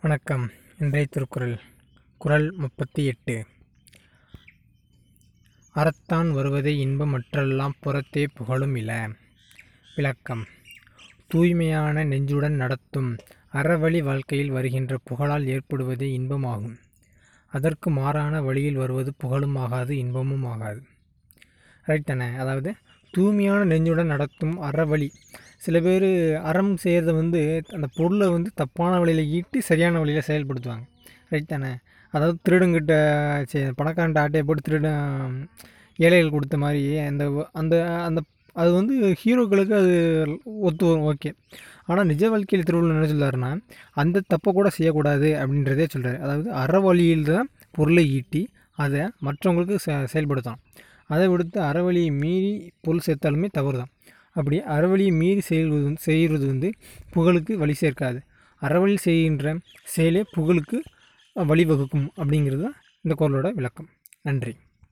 வணக்கம். இன்றைய திருக்குறள் குரல் முப்பத்தி எட்டு. அறத்தான் வருவதை இன்பம் மற்றெல்லாம் புறத்தே புகழும் இல. விளக்கம். தூய்மையான நெஞ்சுடன் நடத்தும் அறவழி வாழ்க்கையில் வருகின்ற புகழால் ஏற்படுவதே இன்பமாகும். அதற்கு மாறான வழியில் வருவது புகழும் ஆகாது இன்பமும் ஆகாது ரைட் தானே? அதாவது தூய்மையான நெஞ்சுடன் நடத்தும் அறவழி சில பேர் அறம் செய்கிறத வந்து அந்த பொருளை வந்து தப்பான வழியில் ஈட்டி சரியான வழியில் செயல்படுத்துவாங்க. ரைட் தானே? அதாவது திருடங்கிட்ட சே பணக்காரன்ட்ட ஆட்டையை போட்டு திருட ஏழைகள் கொடுத்த மாதிரி அந்த அந்த அந்த அது வந்து ஹீரோக்களுக்கு அது ஒத்து வரும் ஓகே. ஆனால் நிஜ வாழ்க்கையில் திருவள்ளுவர் என்ன சொல்கிறாருன்னா அந்த தப்பை கூட செய்யக்கூடாது அப்படின்றதே சொல்கிறார் அதாவது அற வழியில் தான் பொருளை ஈட்டி அதை மற்றவங்களுக்கு செ செயல்படுத்தலாம் அதை விடுத்து அறவழியை மீறி பொருள் சேர்த்தாலுமே தவறு தான் அப்படி அறவழியை மீறி செய்வது செய்கிறது வந்து புகழுக்கு வழி சேர்க்காது. அறவழி செய்கின்ற செயலே புகழுக்கு வழிவகுக்கும் அப்படிங்கிறது தான் இந்த குரலோட விளக்கம். நன்றி.